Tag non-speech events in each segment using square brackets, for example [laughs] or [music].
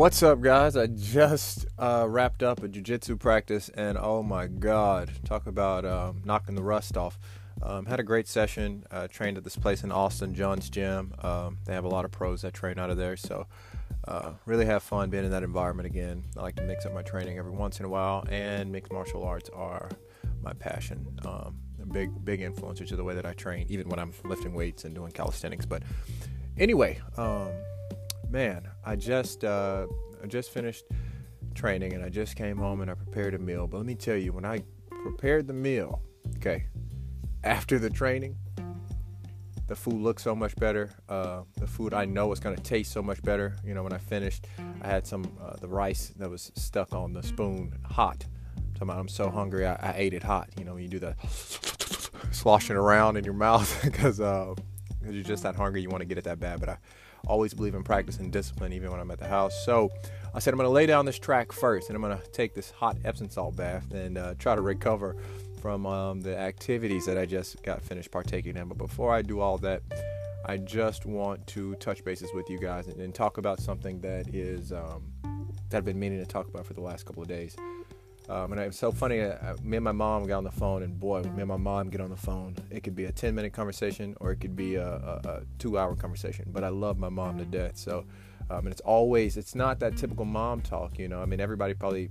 What's up, guys? I just uh, wrapped up a jiu-jitsu practice, and oh my god, talk about um, knocking the rust off. Um, had a great session. Uh, trained at this place in Austin, John's Gym. Um, they have a lot of pros that train out of there, so uh, really have fun being in that environment again. I like to mix up my training every once in a while, and mixed martial arts are my passion. Um, big, big influencer to the way that I train, even when I'm lifting weights and doing calisthenics. But anyway. Um, man, I just uh, I just finished training and I just came home and I prepared a meal. But let me tell you, when I prepared the meal, okay, after the training, the food looked so much better. Uh, the food I know is going to taste so much better. You know, when I finished, I had some uh, the rice that was stuck on the spoon hot. I'm, I'm so hungry, I, I, ate it hot. You know, you do the sloshing around in your mouth [laughs] because uh, you're just that hungry, you want to get it that bad. But I always believe in practice and discipline, even when I'm at the house. So I said I'm going to lay down this track first, and I'm going to take this hot Epsom salt bath and uh, try to recover from um, the activities that I just got finished partaking in. But before I do all that, I just want to touch bases with you guys and, and talk about something that is um, that I've been meaning to talk about for the last couple of days. Um, and it's so funny. Uh, me and my mom got on the phone, and boy, me and my mom get on the phone, it could be a 10 minute conversation or it could be a, a, a two hour conversation. But I love my mom to death. So, um, and it's always, it's not that typical mom talk, you know. I mean, everybody probably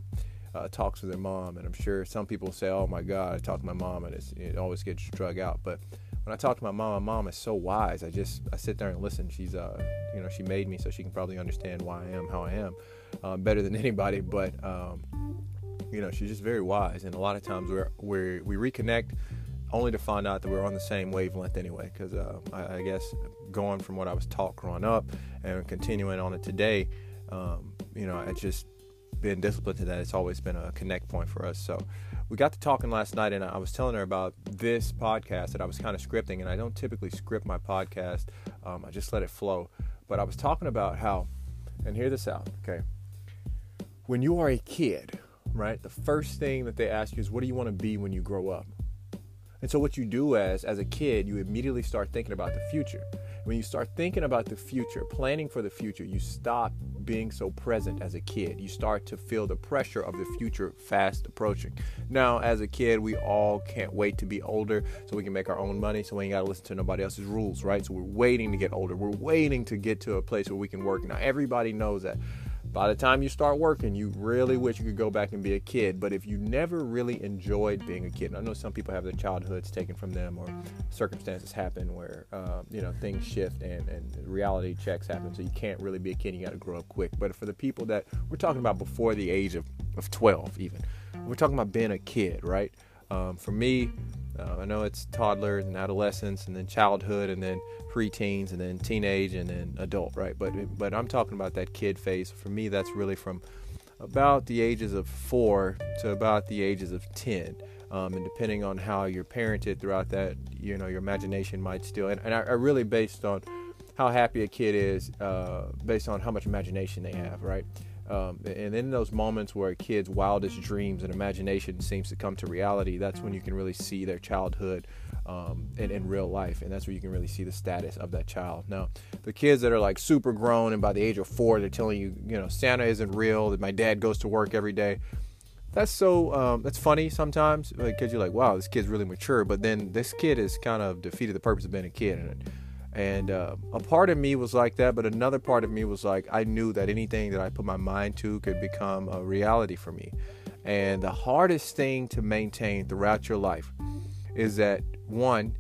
uh, talks to their mom, and I'm sure some people say, oh my God, I talk to my mom, and it always gets drug out. But when I talk to my mom, my mom is so wise. I just, I sit there and listen. She's, uh, you know, she made me so she can probably understand why I am how I am uh, better than [laughs] anybody. But, um, you know, she's just very wise. And a lot of times we're, we're we reconnect only to find out that we're on the same wavelength anyway. Because uh, I, I, guess going from what I was taught growing up and continuing on it today, um, you know, I just been disciplined to that. It's always been a connect point for us. So we got to talking last night, and I was telling her about this podcast that I was kind of scripting. And I don't typically script my podcast; um, I just let it flow. But I was talking about how, and hear this out, okay? When you are a kid, right? The first thing that they ask you is, what do you want to be when you grow up? And so what you do as as a kid, you immediately start thinking about the future. When you start thinking about the future, planning for the future, you stop being so present as a kid. You start to feel the pressure of the future fast approaching. Now, as a kid, we all can't wait to be older so we can make our own money, so we ain't got to listen to nobody else's rules, right? So we're waiting to get older. We're waiting to get to a place where we can work. Now, everybody knows that by the time you start working, you really wish you could go back and be a kid. But if you never really enjoyed being a kid, I know some people have their childhoods taken from them, or circumstances happen where uh, you know things shift and, and reality checks happen, so you can't really be a kid. You got to grow up quick. But for the people that we're talking about before the age of, of 12, even we're talking about being a kid, right? Um, for me, uh, I know it's toddlers and adolescence, and then childhood, and then preteens, and then teenage, and then adult, right? But but I'm talking about that kid phase. For me, that's really from about the ages of four to about the ages of ten. Um, and depending on how you're parented throughout that, you know, your imagination might still. And, and I, I really based on how happy a kid is, uh, based on how much imagination they have, right? Um, and in those moments where a kid's wildest dreams and imagination seems to come to reality, that's when you can really see their childhood um, in, in real life. And that's where you can really see the status of that child. Now, the kids that are like super grown and by the age of four, they're telling you, you know, Santa isn't real, that my dad goes to work every day. That's so, um, that's funny sometimes because like, you're like, wow, this kid's really mature. But then this kid has kind of defeated the purpose of being a kid. And and uh, a part of me was like that, but another part of me was like, I knew that anything that I put my mind to could become a reality for me. And the hardest thing to maintain throughout your life is that one,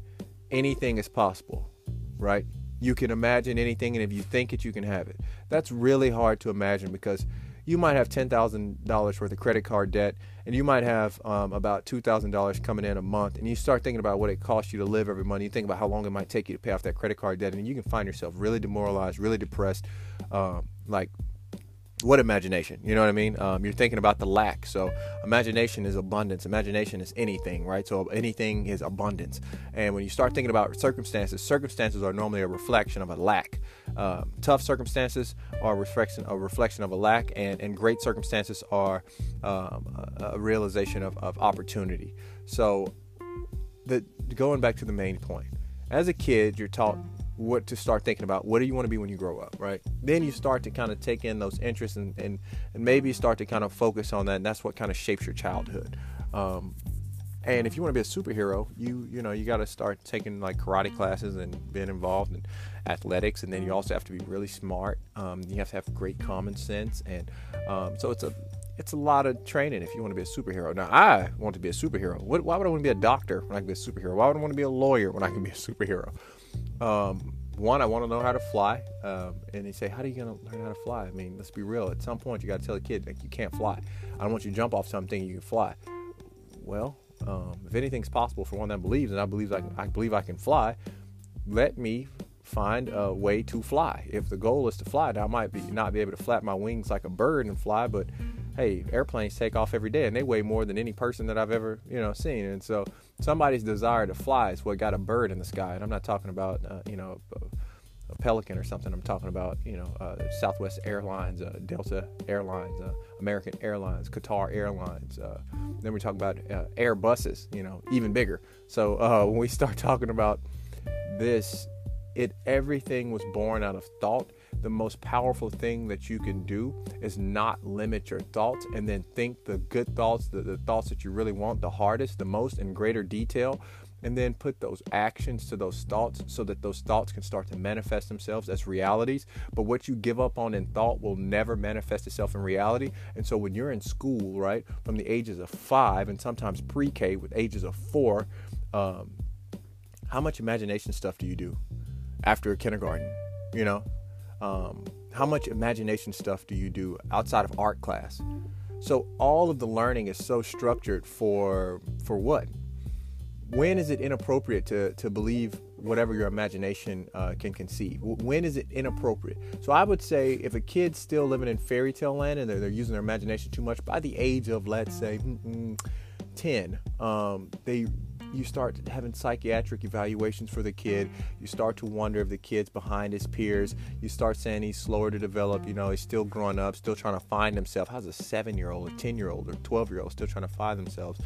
anything is possible, right? You can imagine anything, and if you think it, you can have it. That's really hard to imagine because you might have $10,000 worth of credit card debt and you might have um, about $2,000 coming in a month and you start thinking about what it costs you to live every month. You think about how long it might take you to pay off that credit card debt and you can find yourself really demoralized, really depressed, um, like what imagination you know what i mean? Um, you're thinking about the lack so imagination is abundance. Imagination is anything right? So anything is abundance. And when you start thinking about circumstances circumstances are normally a reflection of a lack. Um, tough circumstances are a reflection, a reflection of a lack and, and great circumstances are um, a, a, realization of, of opportunity. So the going back to the main point as a kid you're taught what to start thinking about what do you want to be when you grow up right then you start to kind of take in those interests and, and, and maybe start to kind of focus on that and that's what kind of shapes your childhood um, and if you want to be a superhero you you know you got to start taking like karate classes and being involved in athletics and then you also have to be really smart um, you have to have great common sense and um, so it's a it's a lot of training if you want to be a superhero. Now, I want to be a superhero. What, why would I want to be a doctor when I can be a superhero? Why would I want to be a lawyer when I can be a superhero? Um, one, I want to know how to fly. Um, and they say, How are you going to learn how to fly? I mean, let's be real. At some point, you got to tell a kid, like, you can't fly. I don't want you to jump off something you can fly. Well, um, if anything's possible for one that believes, and I believe I, I believe I can fly, let me find a way to fly. If the goal is to fly, now I might be not be able to flap my wings like a bird and fly, but hey, airplanes take off every day and they weigh more than any person that I've ever, you know, seen. And so somebody's desire to fly is what got a bird in the sky. And I'm not talking about, uh, you know, a, pelican or something. I'm talking about, you know, uh, Southwest Airlines, uh, Delta Airlines, uh, American Airlines, Qatar Airlines. Uh, then we talk about uh, Airbuses, you know, even bigger. So [laughs] when we start talking about this, it everything was born out of thought the most powerful thing that you can do is not limit your thoughts and then think the good thoughts, the, the thoughts that you really want the hardest, the most in greater detail, and then put those actions to those thoughts so that those thoughts can start to manifest themselves as realities. But what you give up on in thought will never manifest itself in reality. And so when you're in school, right, from the ages of five and sometimes pre K with ages of four, um, how much imagination stuff do you do after kindergarten? You know, um, how much imagination stuff do you do outside of art class? So all of the learning is so structured for for what? When is it inappropriate to to believe whatever your imagination uh, can conceive? When is it inappropriate? So I would say if a kid's still living in fairy tale land and they're, they're using their imagination too much, by the age of let's say ten, um, they you start having psychiatric evaluations for the kid. You start to wonder if the kid's behind his peers. You start saying he's slower to develop. You know, he's still growing up, still trying to find himself. How's a seven year old, a 10 year old, or 12 year old still trying to find themselves?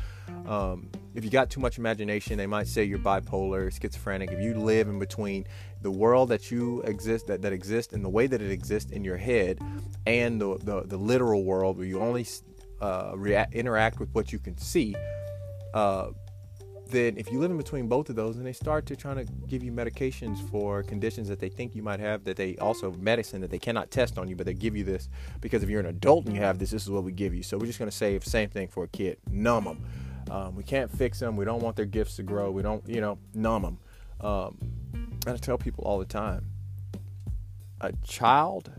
Um, if you got too much imagination, they might say you're bipolar, schizophrenic. If you live in between the world that you exist, that, that exists, and the way that it exists in your head, and the, the, the literal world where you only uh, react, interact with what you can see, uh, then if you live in between both of those and they start to trying to give you medications for conditions that they think you might have that they also medicine that they cannot test on you but they give you this. Because if you're an adult and you have this this is what we give you. So we're just going to say the same thing for a kid. Numb them um, we can't fix them we don't want their gifts to grow. We don't you know numb them um, and i tell people all the time a child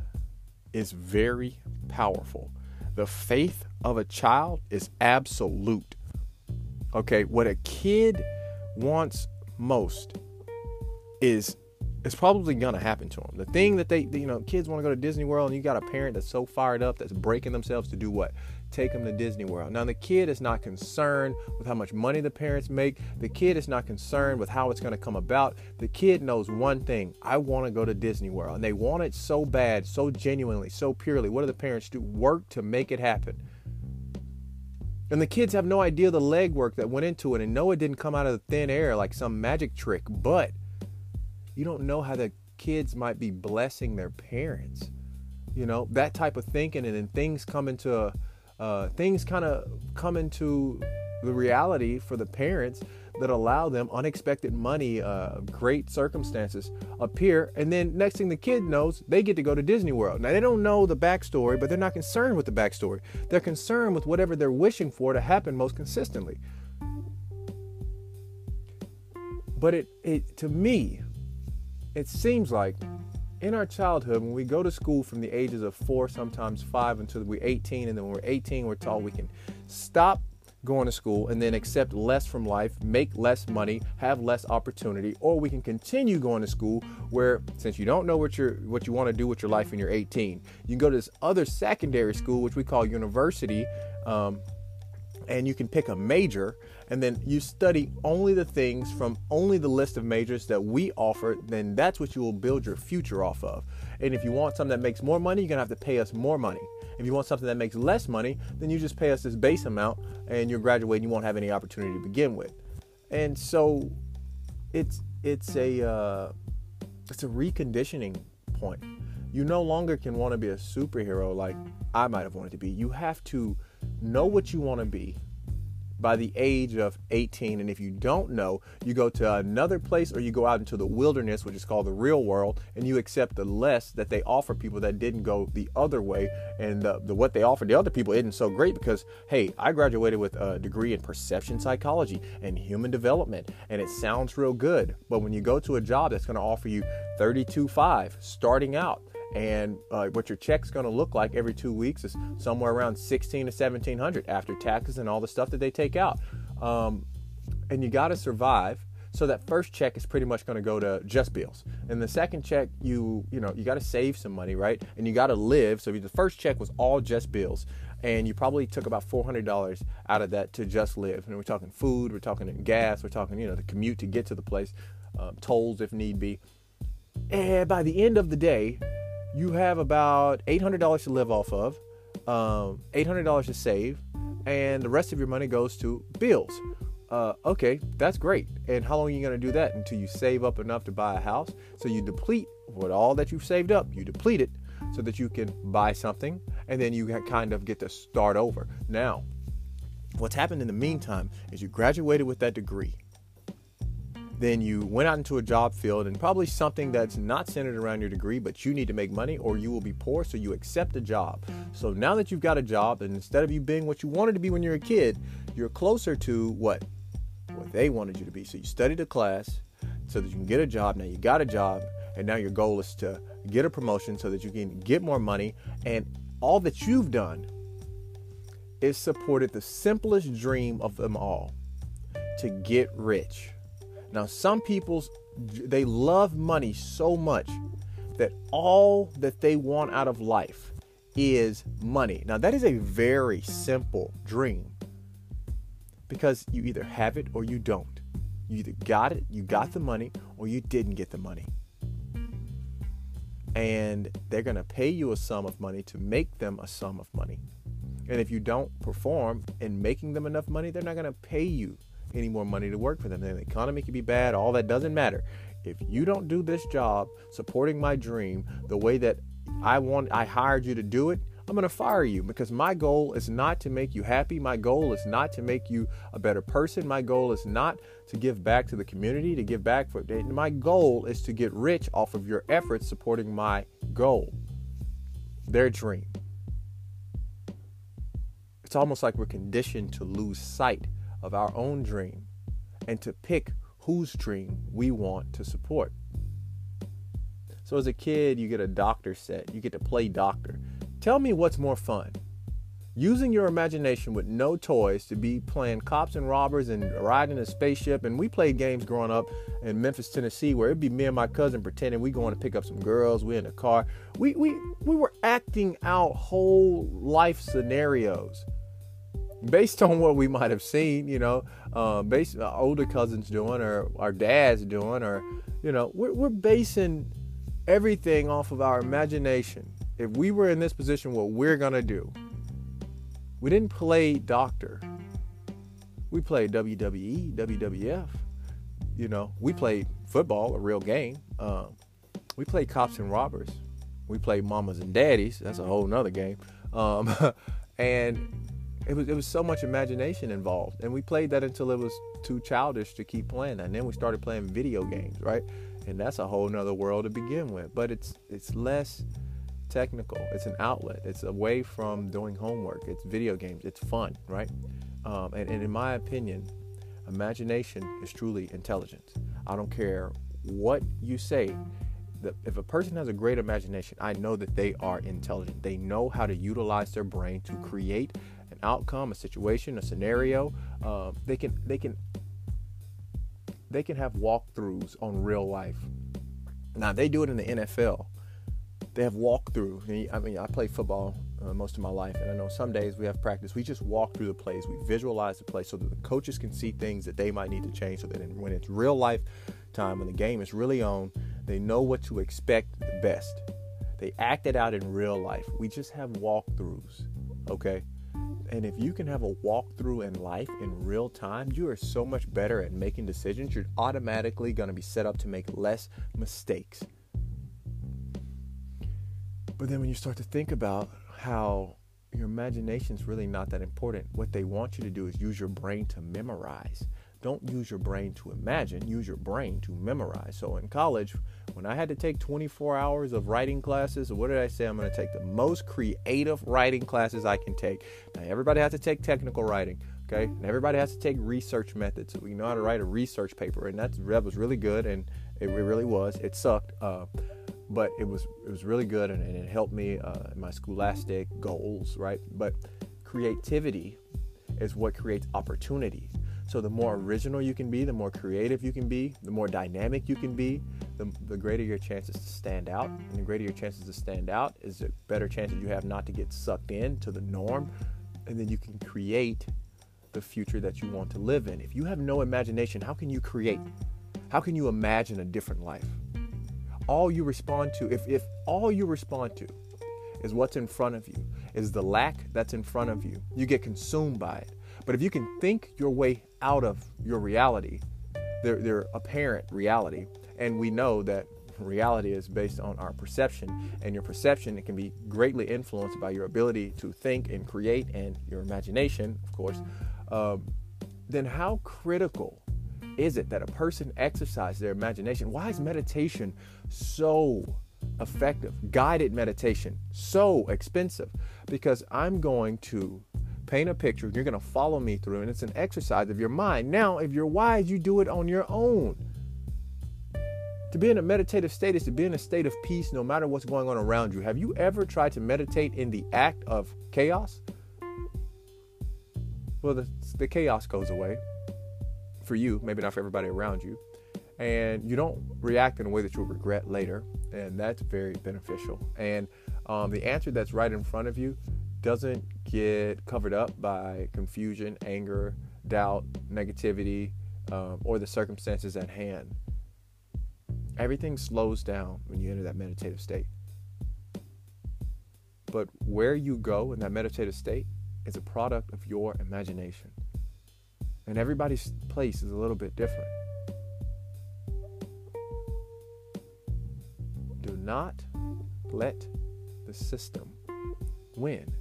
is very powerful. The faith of a child is absolute Okay, what a kid wants most is it's probably gonna happen to them. The thing that they, you know, kids want to go to Disney World, and you got a parent that's so fired up that's breaking themselves to do what? Take them to Disney World. Now, the kid is not concerned with how much money the parents make. The kid is not concerned with how it's to come about. The kid knows one thing I want to go to Disney World. And they want it so bad, so genuinely, so purely. What do the parents do? Work to make it happen. And the kids have no idea the legwork that went into it and know it didn't come out of thin air like some magic trick, but you don't know how the kids might be blessing their parents. You know, that type of thinking and then things come into uh, things kind of come into the reality for the parents that allow them unexpected money, uh, great circumstances appear. And then next thing the kid knows, they get to go to Disney World. Now, they don't know the backstory, but they're not concerned with the backstory. They're concerned with whatever they're wishing for to happen most consistently. But it, it to me, it seems like in our childhood, when we go to school from the ages of four, sometimes five, until we're 18, and then when we're 18, we're told we can stop going to school and then accept less from life, make less money, have less opportunity, or we can continue going to school where since you don't know what you what you want to do with your life when you're 18, you can go to this other secondary school which we call university. Um, and you can pick a major and then you study only the things from only the list of majors that we offer then that's what you will build your future off of and if you want something that makes more money you're going to have to pay us more money if you want something that makes less money, then you just pay us this base amount and you're graduating, you won't have any opportunity to begin with. And so it's it's a uh, it's a reconditioning point. You no longer can want to be a superhero like I might have wanted to be. You have to know what you want to be by the age of 18. And if you don't know, you go to another place or you go out into the wilderness, which is called the real world, and you accept the less that they offer people that didn't go the other way. And the, the what they offer the other people isn't so great because, hey, I graduated with a degree in perception psychology and human development, and it sounds real good. But when you go to a job that's going to offer you 32.5 starting out, and uh, what your check's going to look like every two weeks is somewhere around 16 to 1700 after taxes and all the stuff that they take out. Um, and you got to survive. So that first check is pretty much going to go to just bills. And the second check you you know you got to save some money right? And you got to live. So the first check was all just bills. And you probably took about $400 out of that to just live. And we're talking food we're talking gas we're talking you know the commute to get to the place um, tolls if need be. And by the end of the day you have about $800 to live off of, um, $800 to save, and the rest of your money goes to bills. Uh, okay, that's great. And how long are you going to do that until you save up enough to buy a house? So you deplete what all that you've saved up, you deplete it so that you can buy something, and then you kind of get to start over. Now, what's happened in the meantime is you graduated with that degree then you went out into a job field and probably something that's not centered around your degree, but you need to make money or you will be poor, so you accept a job. So now that you've got a job, and instead of you being what you wanted to be when you're a kid, you're closer to what what they wanted you to be. So you studied a class so that you can get a job. Now you got a job, and now your goal is to get a promotion so that you can get more money. And all that you've done is supported the simplest dream of them all to get rich. Now, some people's they love money so much that all that they want out of life is money. Now, that is a very simple dream because you either have it or you don't. You either got it, you got the money, or you didn't get the money. And they're going to pay you a sum of money to make them a sum of money. And if you don't perform in making them enough money, they're not going to pay you any more money to work for them. Then the economy can be bad, all that doesn't matter. If you don't do this job supporting my dream the way that I want I hired you to do it, I'm going to fire you because my goal is not to make you happy. My goal is not to make you a better person. My goal is not to give back to the community, to give back for my goal is to get rich off of your efforts supporting my goal, their dream. It's almost like we're conditioned to lose sight of our own dream and to pick whose dream we want to support. So, as a kid, you get a doctor set, you get to play doctor. Tell me what's more fun. Using your imagination with no toys to be playing cops and robbers and riding a spaceship. And we played games growing up in Memphis, Tennessee, where it'd be me and my cousin pretending we going to pick up some girls. We're in a car. We we we were acting out whole life scenarios based on what we might have seen, you know, uh, based uh, older cousins doing or our dads doing, or you know, we're, we're basing everything off of our imagination. If we were in this position, what we're gonna do? We didn't play doctor. We played WWE, WWF. You know, we played football, a real game. Um, we played cops and robbers. We played mamas and daddies. That's a whole nother game. Um, [laughs] and it was it was so much imagination involved and we played that until it was too childish to keep playing and then we started playing video games right? And that's a whole nother world to begin with but it's it's less technical. It's an outlet. It's away from doing homework. It's video games. It's fun right? Um, and, and in my opinion imagination is truly intelligence i don't care what you say. If a person has a great imagination, I know that they are intelligent. They know how to utilize their brain to create outcome, a situation, a scenario. Uh, they can they can they can have walkthroughs on real life. Now they do it in the NFL. They have walkthrough. I mean, I play football uh, most of my life, and I know some days we have practice. We just walk through the plays. We visualize the play so that the coaches can see things that they might need to change. So that when it's real life time, when the game is really on, they know what to expect the best. They act it out in real life. We just have walkthroughs. Okay. And if you can have a walkthrough in life in real time, you are so much better at making decisions. You're automatically going to be set up to make less mistakes. But then when you start to think about how your imagination is really not that important, what they want you to do is use your brain to memorize. Don't use your brain to imagine, use your brain to memorize. So in college, when I had to take 24 hours of writing classes, what did I say? I'm going to take the most creative writing classes I can take. Now, everybody has to take technical writing, okay? And everybody has to take research methods so we know how to write a research paper. And that's, that was really good, and it really was. It sucked. Uh, but it was it was really good and, and it helped me uh, in my scholastic goals right but creativity is what creates opportunity so the more original you can be the more creative you can be the more dynamic you can be the, the greater your chances to stand out. And the greater your chances to stand out is the better chances you have not to get sucked in to the norm. And then you can create the future that you want to live in. If you have no imagination how can you create? How can you imagine a different life? All you respond to, if, if all you respond to is what's in front of you, is the lack that's in front of you, you get consumed by it. But if you can think your way out of your reality, their, their apparent reality, and we know that reality is based on our perception, and your perception it can be greatly influenced by your ability to think and create and your imagination, of course. Um, then how critical is it that a person exercise their imagination? Why is meditation so effective? Guided meditation, so expensive? Because I'm going to paint a picture, you're going to follow me through, and it's an exercise of your mind. Now, if you're wise, you do it on your own. To be in a meditative state is to be in a state of peace no matter what's going on around you. Have you ever tried to meditate in the act of chaos? Well, the, the chaos goes away for you, maybe not for everybody around you. And you don't react in a way that you'll regret later. And that's very beneficial. And um, the answer that's right in front of you doesn't get covered up by confusion, anger, doubt, negativity, um, or the circumstances at hand. Everything slows down when you enter that meditative state. But where you go in that meditative state is a product of your imagination. And everybody's place is a little bit different. Do not let the system win.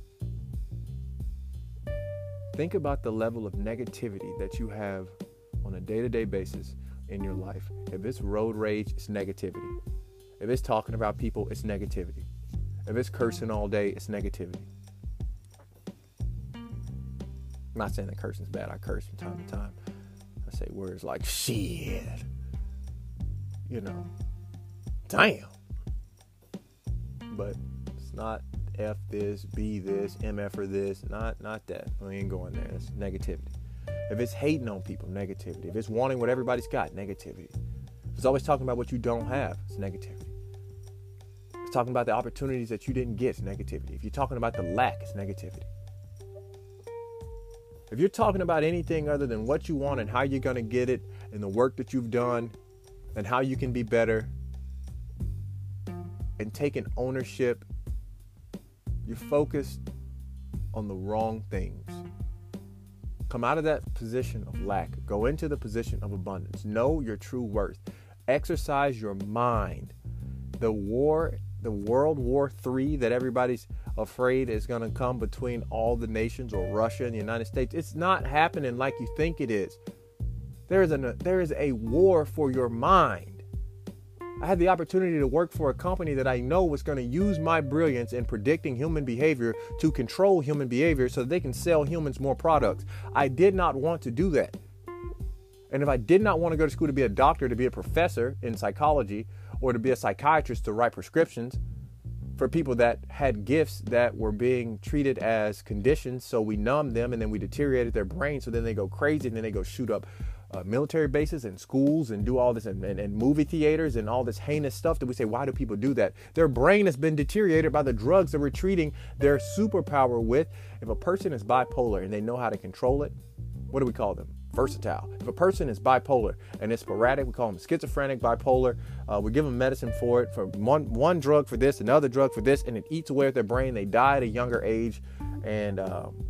Think about the level of negativity that you have on a day to day basis in your life. If it's road rage, it's negativity. If it's talking about people, it's negativity. If it's cursing all day, it's negativity. I'm not saying that cursing's bad. I curse from time to time. I say words like shit. You know, damn. But it's not F this, B this, MF or this. Not not that. We ain't going there. That's negativity. If it's hating on people, negativity. If it's wanting what everybody's got, negativity. If it's always talking about what you don't have, it's negativity. If it's talking about the opportunities that you didn't get, it's negativity. If you're talking about the lack, it's negativity. If you're talking about anything other than what you want and how you're going to get it and the work that you've done and how you can be better and taking ownership, you're focused on the wrong things. Come out of that position of lack, go into the position of abundance. Know your true worth. Exercise your mind. The war, the World War III that everybody's afraid is going to come between all the nations or Russia and the United States. It's not happening like you think it is. There is, a there is a war for your mind. I had the opportunity to work for a company that I know was going to use my brilliance in predicting human behavior to control human behavior so they can sell humans more products. I did not want to do that. And if I did not want to go to school to be a doctor, to be a professor in psychology, or to be a psychiatrist to write prescriptions, for people that had gifts that were being treated as conditions. So we numbed them and then we deteriorated their brain. So then they go crazy and then they go shoot up uh, military bases and schools and do all this and, and, and, movie theaters and all this heinous stuff that we say, why do people do that? Their brain has been deteriorated by the drugs that we're treating their superpower with. If a person is bipolar and they know how to control it, what do we call them? versatile. If a person is bipolar and it's sporadic, we call them schizophrenic, bipolar. Uh, we give them medicine for it, for one one drug for this, another drug for this, and it eats away at their brain. They die at a younger age, and um,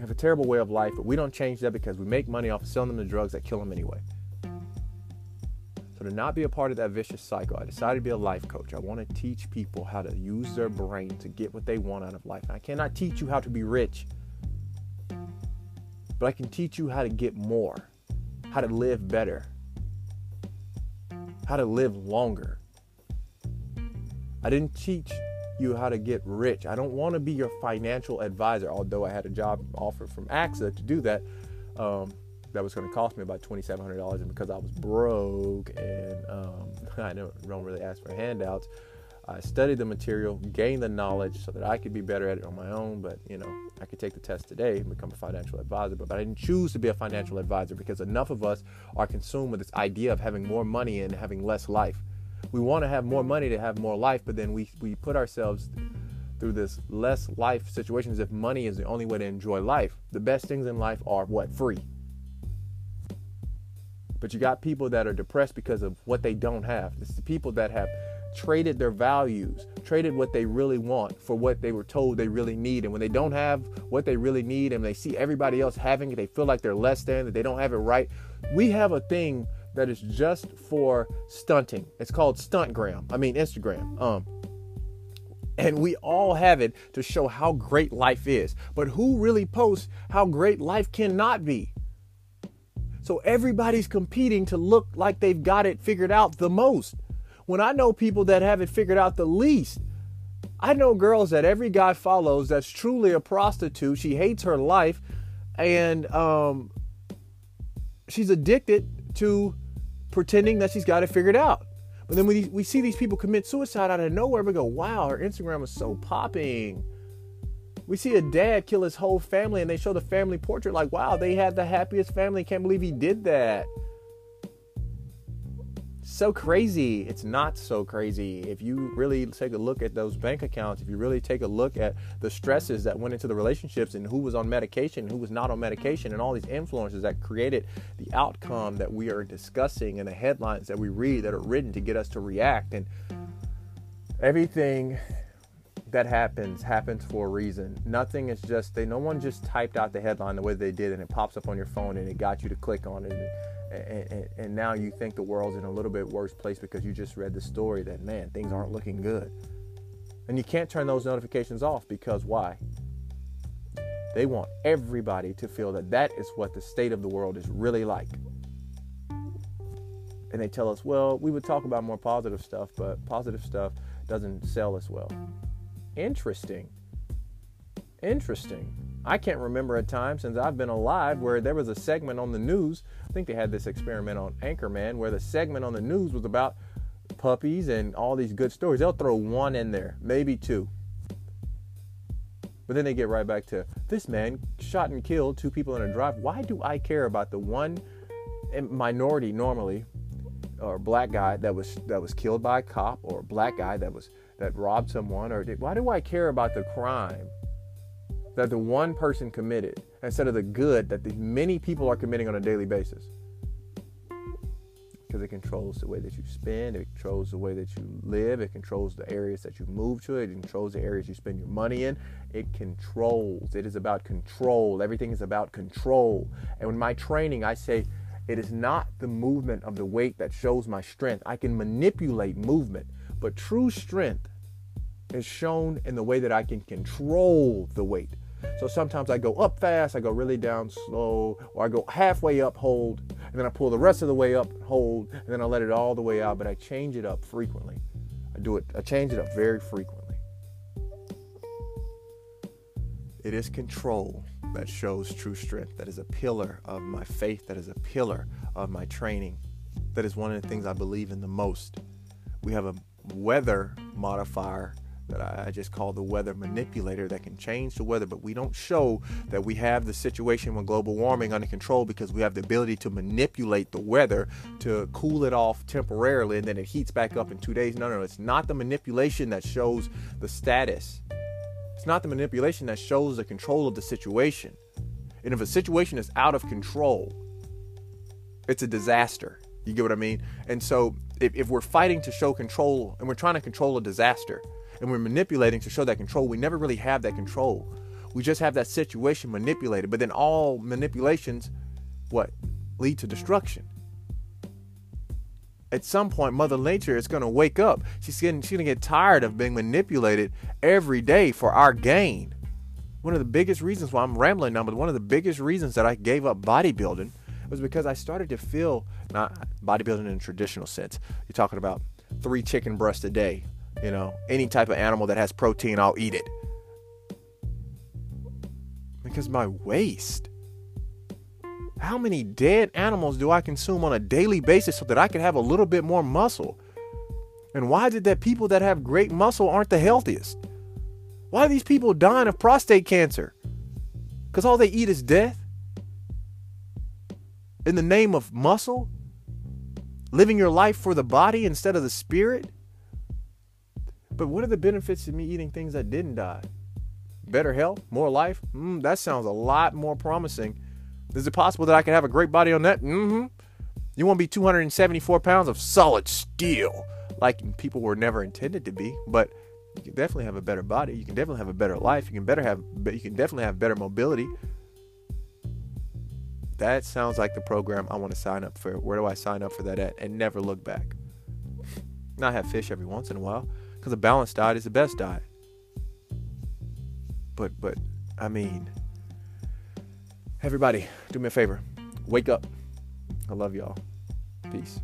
have a terrible way of life. But we don't change that because we make money off of selling them the drugs that kill them anyway. So to not be a part of that vicious cycle, I decided to be a life coach. I want to teach people how to use their brain to get what they want out of life. I cannot teach you how to be rich, but I can teach you how to get more, how to live better, how to live longer. I didn't teach you how to get rich. I don't want to be your financial advisor, although I had a job offer from AXA to do that. Um, that was going to cost me about $2,700. And because I was broke and um, [laughs] I don't, don't really ask for handouts, I studied the material, gained the knowledge so that I could be better at it on my own. But, you know, I could take the test today and become a financial advisor. But, but I didn't choose to be a financial advisor because enough of us are consumed with this idea of having more money and having less life. We want to have more money to have more life, but then we, we put ourselves through this less life situations if money is the only way to enjoy life. The best things in life are what? Free. But you got people that are depressed because of what they don't have. It's the people that have traded their values, traded what they really want for what they were told they really need. And when they don't have what they really need and they see everybody else having it, they feel like they're less than, that they don't have it right. We have a thing that is just for stunting. It's called Stuntgram. I mean Instagram. Um and we all have it to show how great life is. But who really posts how great life cannot be? So everybody's competing to look like they've got it figured out the most when I know people that have it figured out the least. I know girls that every guy follows that's truly a prostitute. She hates her life and um, she's addicted to pretending that she's got it figured out. But then we, we see these people commit suicide out of nowhere. We go, wow, her Instagram is so popping. We see a dad kill his whole family and they show the family portrait like, wow, they had the happiest family. Can't believe he did that so crazy. It's not so crazy. If you really take a look at those bank accounts, if you really take a look at the stresses that went into the relationships and who was on medication, who was not on medication, and all these influences that created the outcome that we are discussing and the headlines that we read that are written to get us to react. And everything that happens happens for a reason. Nothing is just they no one just typed out the headline the way they did and it pops up on your phone and it got you to click on it. And, and, and, now you think the world's in a little bit worse place because you just read the story that man things aren't looking good and you can't turn those notifications off because why they want everybody to feel that that is what the state of the world is really like and they tell us well we would talk about more positive stuff but positive stuff doesn't sell as well interesting interesting I can't remember a time since I've been alive where there was a segment on the news. I think they had this experiment on Anchorman where the segment on the news was about puppies and all these good stories. They'll throw one in there, maybe two. But then they get right back to this man shot and killed two people in a drive. Why do I care about the one minority normally or black guy that was that was killed by a cop or black guy that was that robbed someone or did, why do I care about the crime that the one person committed instead of the good that the many people are committing on a daily basis. Because it controls the way that you spend, it controls the way that you live, it controls the areas that you move to, it controls the areas you spend your money in. It controls. It is about control. Everything is about control. And in my training, I say it is not the movement of the weight that shows my strength. I can manipulate movement, but true strength is shown in the way that I can control the weight. So sometimes I go up fast, I go really down slow, or I go halfway up, hold, and then I pull the rest of the way up, hold, and then I let it all the way out, but I change it up frequently. I do it, I change it up very frequently. It is control that shows true strength. That is a pillar of my faith. That is a pillar of my training. That is one of the things I believe in the most. We have a weather modifier that I just call the weather manipulator that can change the weather, but we don't show that we have the situation with global warming under control because we have the ability to manipulate the weather to cool it off temporarily and then it heats back up in two days. No, no, it's not the manipulation that shows the status. It's not the manipulation that shows the control of the situation. And if a situation is out of control, it's a disaster. You get what I mean? And so if, if we're fighting to show control and we're trying to control a disaster, and we're manipulating to show that control. We never really have that control. We just have that situation manipulated. But then all manipulations, what? Lead to destruction. at some point Mother Nature is going to wake up. She's getting she's going to get tired of being manipulated every day for our gain. One of the biggest reasons why I'm rambling now, but one of the biggest reasons that I gave up bodybuilding was because I started to feel not bodybuilding in a traditional sense. You're talking about three chicken breasts a day, you know, any type of animal that has protein, I'll eat it. Because my waist how many dead animals do I consume on a daily basis so that I can have a little bit more muscle? And why is it that people that have great muscle aren't the healthiest? Why are these people dying of prostate cancer? Because all they eat is death? In the name of muscle? Living your life for the body instead of the spirit? But what are the benefits of me eating things that didn't die? Better health? More life? Mm, that sounds a lot more promising is it possible that I could have a great body on that? Mm-hmm. You want to be 274 pounds of solid steel, like people were never intended to be, but you can definitely have a better body. You can definitely have a better life. You can better have, you can definitely have better mobility. That sounds like the program I want to sign up for. Where do I sign up for that at? And never look back. Not have fish every once in a while, because a balanced diet is the best diet. But, but, I mean. Everybody, do me a favor. Wake up. I love y'all. Peace.